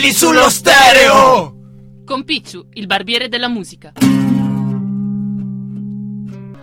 peli sullo stereo! Con Picciu, il barbiere della musica.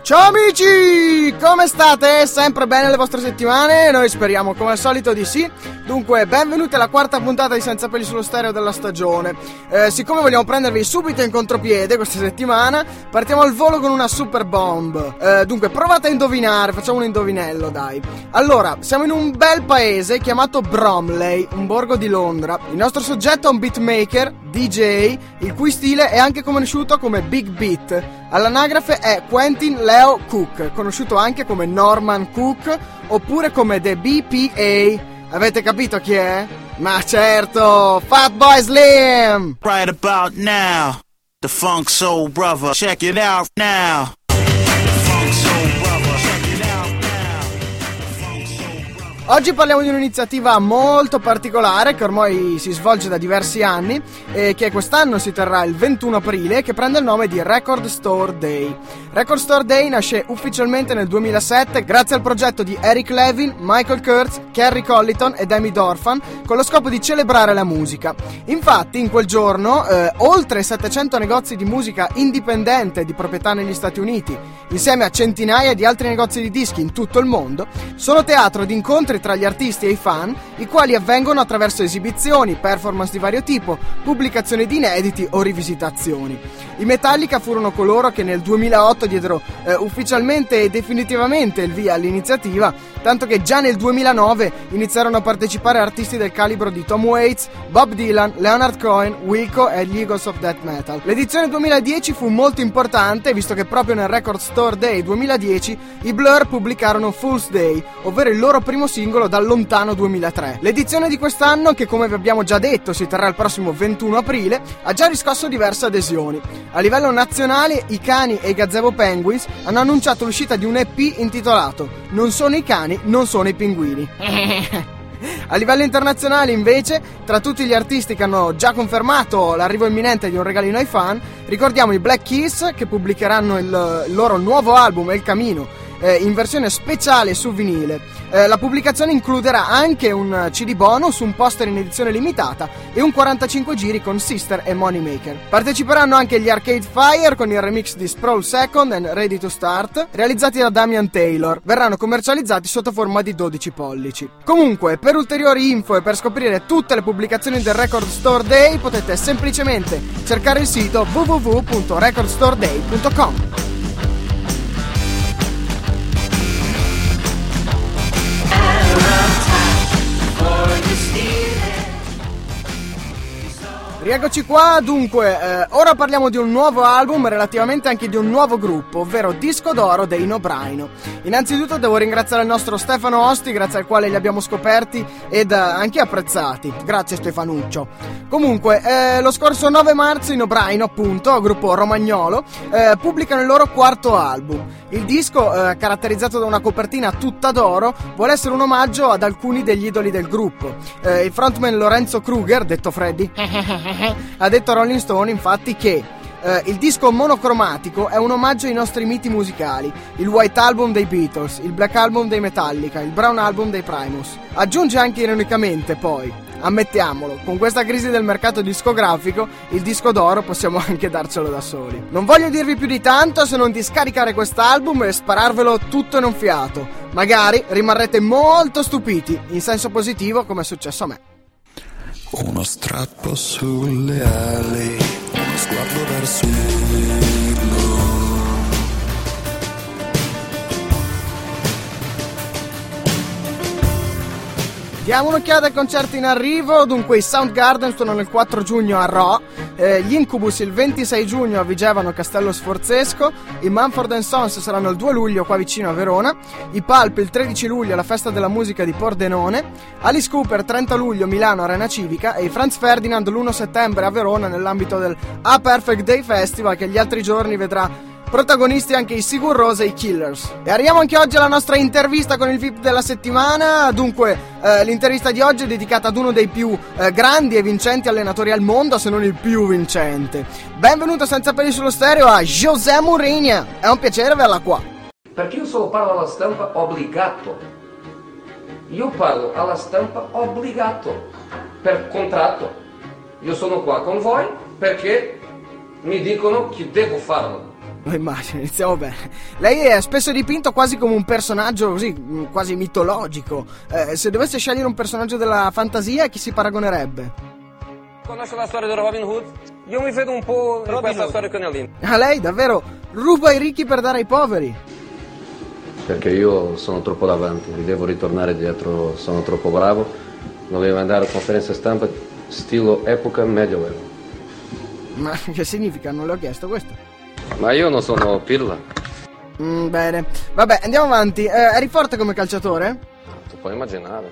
Ciao amici! Come state? Sempre bene le vostre settimane? Noi speriamo come al solito di sì. Dunque, benvenuti alla quarta puntata di Senza peli sullo stereo della stagione. Eh, siccome vogliamo prendervi subito in contropiede questa settimana, partiamo al volo con una super bomb. Eh, dunque, provate a indovinare, facciamo un indovinello, dai. Allora, siamo in un bel paese chiamato Bromley, un borgo di Londra. Il nostro soggetto è un beatmaker, DJ, il cui stile è anche conosciuto come Big Beat. All'anagrafe è Quentin Leo Cook, conosciuto anche come Norman Cook oppure come The BPA. Avete capito chi è? Ma certo, Fatboy Slim! Right about now, the Funk Soul Brother. Check it out now. Oggi parliamo di un'iniziativa molto particolare che ormai si svolge da diversi anni e che quest'anno si terrà il 21 aprile che prende il nome di Record Store Day. Record Store Day nasce ufficialmente nel 2007 grazie al progetto di Eric Levin, Michael Kurtz, Kerry Colliton e Demi Dorfan con lo scopo di celebrare la musica. Infatti in quel giorno eh, oltre 700 negozi di musica indipendente di proprietà negli Stati Uniti, insieme a centinaia di altri negozi di dischi in tutto il mondo, sono teatro di incontri tra gli artisti e i fan, i quali avvengono attraverso esibizioni, performance di vario tipo, pubblicazioni di inediti o rivisitazioni. I Metallica furono coloro che nel 2008 diedero eh, ufficialmente e definitivamente il via all'iniziativa, tanto che già nel 2009 iniziarono a partecipare artisti del calibro di Tom Waits, Bob Dylan, Leonard Cohen, Wilco e gli Eagles of Death Metal. L'edizione 2010 fu molto importante visto che proprio nel Record Store Day 2010 i Blur pubblicarono Fool's Day, ovvero il loro primo singolo dal lontano 2003. L'edizione di quest'anno, che come vi abbiamo già detto si terrà il prossimo 21 aprile, ha già riscosso diverse adesioni. A livello nazionale i cani e i gazebo penguins hanno annunciato l'uscita di un EP intitolato Non sono i cani, non sono i pinguini. A livello internazionale, invece, tra tutti gli artisti che hanno già confermato l'arrivo imminente di un regalino ai fan, ricordiamo i Black Keys che pubblicheranno il, il loro nuovo album El Camino eh, in versione speciale su vinile. Eh, la pubblicazione includerà anche un CD bonus, un poster in edizione limitata e un 45 giri con Sister e Moneymaker. Parteciperanno anche gli Arcade Fire con il remix di Sprawl Second and Ready to Start, realizzati da Damian Taylor. Verranno commercializzati sotto forma di 12 pollici. Comunque, per ulteriori info e per scoprire tutte le pubblicazioni del Record Store Day potete semplicemente cercare il sito www.recordstoreday.com. Rieccoci qua, dunque, eh, ora parliamo di un nuovo album, relativamente anche di un nuovo gruppo, ovvero Disco d'Oro dei Nobraino. Innanzitutto devo ringraziare il nostro Stefano Osti, grazie al quale li abbiamo scoperti ed eh, anche apprezzati. Grazie Stefanuccio. Comunque, eh, lo scorso 9 marzo i Nobraino, appunto, gruppo romagnolo, eh, pubblicano il loro quarto album. Il disco, eh, caratterizzato da una copertina tutta d'oro, vuole essere un omaggio ad alcuni degli idoli del gruppo. Eh, il frontman Lorenzo Kruger, detto Freddy, ha detto Rolling Stone infatti che eh, il disco monocromatico è un omaggio ai nostri miti musicali, il White Album dei Beatles, il Black Album dei Metallica, il Brown Album dei Primus. Aggiunge anche ironicamente poi, ammettiamolo, con questa crisi del mercato discografico, il disco d'oro possiamo anche darcelo da soli. Non voglio dirvi più di tanto se non di scaricare quest'album e spararvelo tutto in un fiato. Magari rimarrete molto stupiti, in senso positivo come è successo a me. Uno strappo sulle ali, uno sguardo verso il Diamo un'occhiata ai concerti in arrivo, dunque i Soundgarden suonano il 4 giugno a Ro, eh, gli Incubus il 26 giugno a Vigevano Castello Sforzesco, i Manford Sons saranno il 2 luglio qua vicino a Verona, i Pulp il 13 luglio alla Festa della Musica di Pordenone, Alice Cooper 30 luglio Milano Arena Civica e i Franz Ferdinand l'1 settembre a Verona nell'ambito del A Perfect Day Festival che gli altri giorni vedrà protagonisti anche i Sigur Rose e i Killers. E arriviamo anche oggi alla nostra intervista con il VIP della settimana. Dunque, eh, l'intervista di oggi è dedicata ad uno dei più eh, grandi e vincenti allenatori al mondo, se non il più vincente. Benvenuto senza peli sullo stereo a José Mourinho. È un piacere averla qua. Perché io solo parlo alla stampa obbligato. Io parlo alla stampa obbligato per contratto. io sono qua con voi perché mi dicono che devo farlo. Lo immagino, iniziamo bene. Lei è spesso dipinto quasi come un personaggio così, quasi mitologico. Eh, se dovesse scegliere un personaggio della fantasia, a chi si paragonerebbe? Conosce la storia di Robin Hood? Io mi vedo un po' in questa storia con Elin. A lei, davvero, ruba i ricchi per dare ai poveri. Perché io sono troppo davanti, devo ritornare dietro, sono troppo bravo. Dovevo andare a conferenze stampa stilo epoca medioevo. Ma che significa? Non le ho chiesto questo. Ma io non sono pirla. Mm, bene. Vabbè, andiamo avanti. Eh, eri forte come calciatore? Tu puoi immaginare.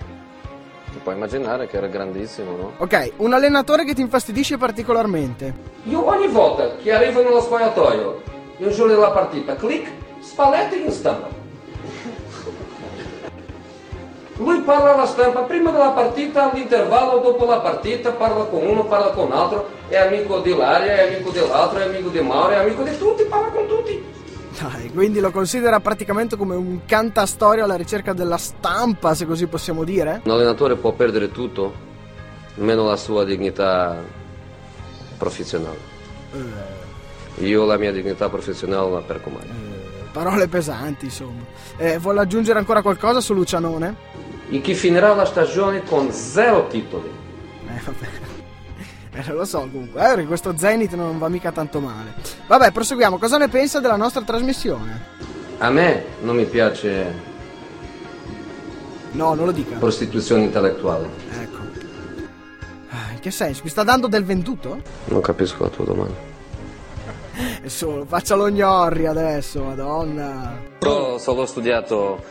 Tu puoi immaginare che era grandissimo, no? Ok, un allenatore che ti infastidisce particolarmente. Io ogni volta che arrivo nello spogliatoio, il giorno della partita, clic, Spalletti in stampa. Lui parla alla stampa prima della partita, all'intervallo, dopo la partita, parla con uno, parla con l'altro, è amico di Laria, è amico dell'altro, è amico di Mauro, è amico di tutti, parla con tutti. Dai, quindi lo considera praticamente come un cantastoria alla ricerca della stampa, se così possiamo dire? Un allenatore può perdere tutto, meno la sua dignità professionale. Io la mia dignità professionale non la perco mai. Eh, parole pesanti, insomma. Eh, vuole aggiungere ancora qualcosa su Lucianone? E che finirà la stagione con zero titoli. Eh, vabbè. Eh, non lo so comunque, eh, perché questo Zenith non va mica tanto male. Vabbè, proseguiamo. Cosa ne pensa della nostra trasmissione? A me non mi piace No, non lo dica. prostituzione intellettuale. Ecco. Ah, In che senso? Mi sta dando del venduto? Non capisco la tua domanda. E solo, faccia lo gnorri adesso, madonna. Io solo ho studiato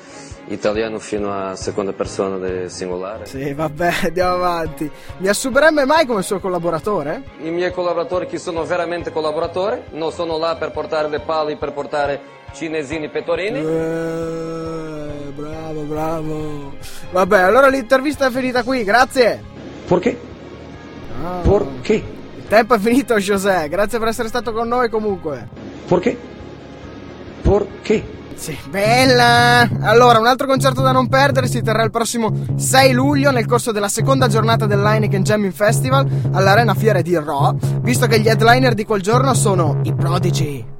italiano fino a seconda persona del singolare. Sì, vabbè, andiamo avanti. Mi assumerebbe mai come suo collaboratore? I miei collaboratori che sono veramente collaboratori non sono là per portare le pali, per portare cinesini pecorini. Eh, bravo, bravo. Vabbè, allora l'intervista è finita qui, grazie. Perché? Ah, Perché? Il tempo è finito, José. Grazie per essere stato con noi comunque. Perché? Perché? Sì, bella! Allora, un altro concerto da non perdere si terrà il prossimo 6 luglio nel corso della seconda giornata dell'Heineken Jamming Festival all'Arena Fiere di Raw, visto che gli headliner di quel giorno sono i Prodigy.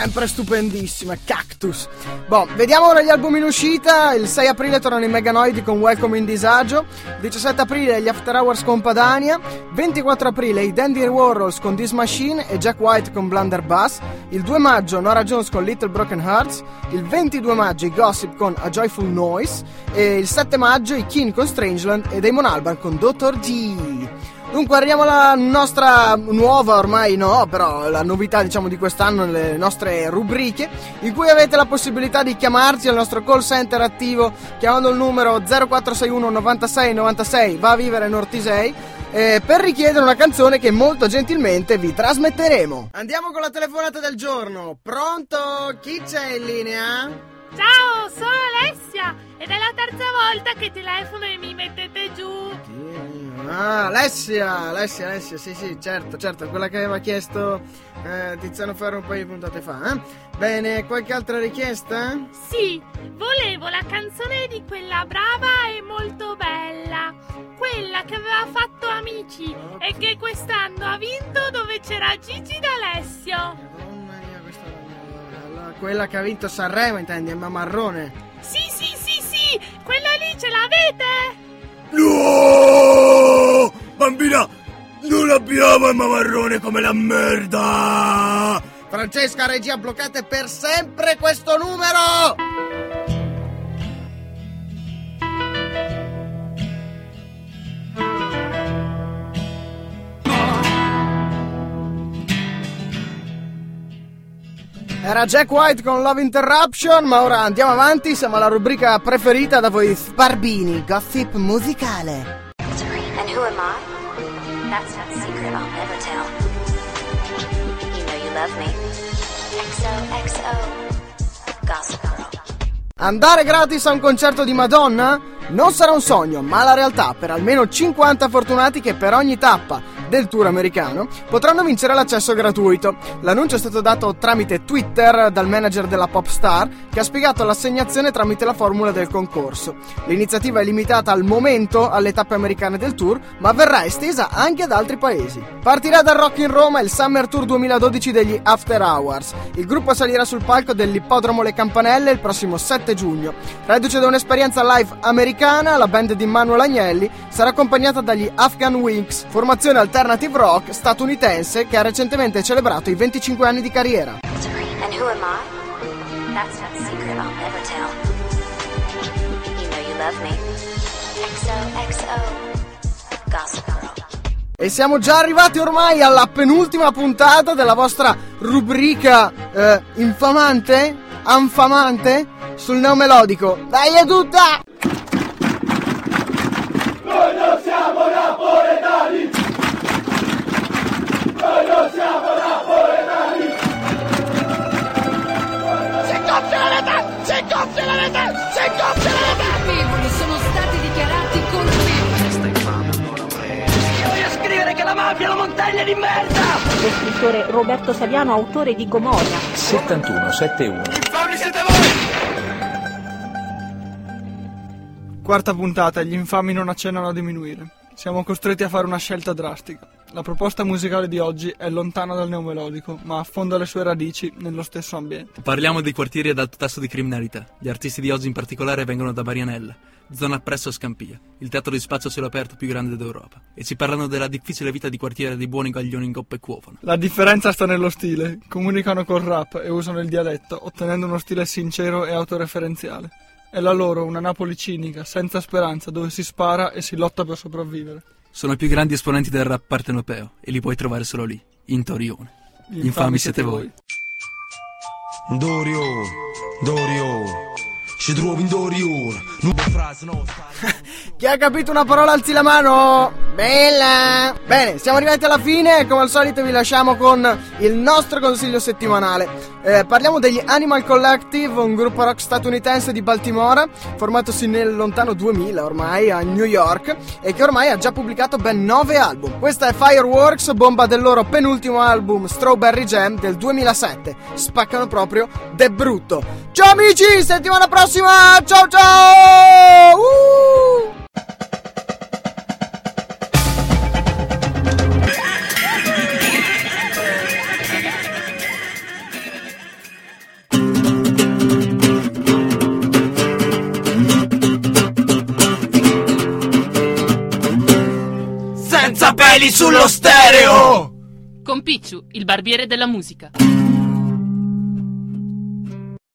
Sempre stupendissima, Cactus. Boh, vediamo ora gli album in uscita. Il 6 aprile tornano i Meganoidi con Welcome in Disagio. 17 aprile gli After Hours con Padania. 24 aprile i Dandy Warhols con This Machine e Jack White con Blunderbuss. Il 2 maggio Nora Jones con Little Broken Hearts. Il 22 maggio i Gossip con A Joyful Noise. E il 7 maggio i Keen con Strangeland e Damon Alban con Dr. G. Dunque arriviamo alla nostra nuova ormai no, però la novità diciamo di quest'anno nelle nostre rubriche in cui avete la possibilità di chiamarci al nostro call center attivo chiamando il numero 0461 96 96 va a vivere in Ortisei eh, per richiedere una canzone che molto gentilmente vi trasmetteremo. Andiamo con la telefonata del giorno. Pronto? Chi c'è in linea? Ciao, sono Alessia ed è la terza volta che telefono e mi mettete giù. Ah, Alessia, Alessia, Alessia, sì, sì, certo, certo, quella che aveva chiesto eh, Tiziano Ferro un paio di puntate fa. eh? Bene, qualche altra richiesta? Sì, volevo la canzone di quella brava e molto bella. Quella che aveva fatto Amici e che quest'anno ha vinto dove c'era Gigi D'Alessio. Madonna mia, questa allora, quella che ha vinto Sanremo, intendi, è Mamarrone. Sì, sì, quella lì ce l'avete? No! Bambina, non abbiamo il mamarrone come la merda! Francesca, regia, bloccate per sempre questo numero! Era Jack White con Love Interruption, ma ora andiamo avanti, siamo alla rubrica preferita da voi Barbini, Gossip musicale. And who am I? That's not secret I'll never tell. You know you love me. XOXO. Gossip Girl. Andare gratis a un concerto di Madonna? Non sarà un sogno, ma la realtà per almeno 50 fortunati che per ogni tappa del tour americano, potranno vincere l'accesso gratuito. L'annuncio è stato dato tramite Twitter dal manager della pop star, che ha spiegato l'assegnazione tramite la formula del concorso. L'iniziativa è limitata al momento alle tappe americane del tour, ma verrà estesa anche ad altri paesi. Partirà dal Rock in Roma il Summer Tour 2012 degli After Hours. Il gruppo salirà sul palco dell'Ippodromo Le Campanelle il prossimo 7 giugno. Reduce da un'esperienza live americana, la band di Manuel Agnelli sarà accompagnata dagli Afghan Winks, formazione alternative rock statunitense che ha recentemente celebrato i 25 anni di carriera. E siamo già arrivati ormai alla penultima puntata della vostra rubrica eh, infamante, anfamante sul neomelodico. Dai è tutta! Lo scrittore Roberto Saviano, autore di Gomorra. 71 71 Quarta puntata, gli infami non accennano a diminuire. Siamo costretti a fare una scelta drastica. La proposta musicale di oggi è lontana dal neomelodico, ma affonda le sue radici nello stesso ambiente. Parliamo dei quartieri ad alto tasso di criminalità. Gli artisti di oggi in particolare vengono da Marianella, zona presso Scampia, il teatro di spazio a cielo aperto più grande d'Europa, e ci parlano della difficile vita di quartiere dei buoni gaglioni in coppa e cuovono. La differenza sta nello stile. Comunicano col rap e usano il dialetto, ottenendo uno stile sincero e autoreferenziale. È la loro una Napoli cinica, senza speranza, dove si spara e si lotta per sopravvivere. Sono i più grandi esponenti del rap partenopeo e li puoi trovare solo lì, in Torione. Gli infami siete voi. Dorio, Dorio, ci trovi in Dorione. Nuova frase, no, Chi ha capito una parola alzi la mano! Bella! Bene, siamo arrivati alla fine e come al solito vi lasciamo con il nostro consiglio settimanale. Eh, parliamo degli Animal Collective, un gruppo rock statunitense di Baltimora, formatosi nel lontano 2000 ormai a New York e che ormai ha già pubblicato ben 9 album. Questa è Fireworks, bomba del loro penultimo album Strawberry Jam del 2007. Spaccano proprio de brutto. Ciao amici, settimana prossima! Ciao ciao! Uh! Sullo stereo! Con Picciu, il barbiere della musica.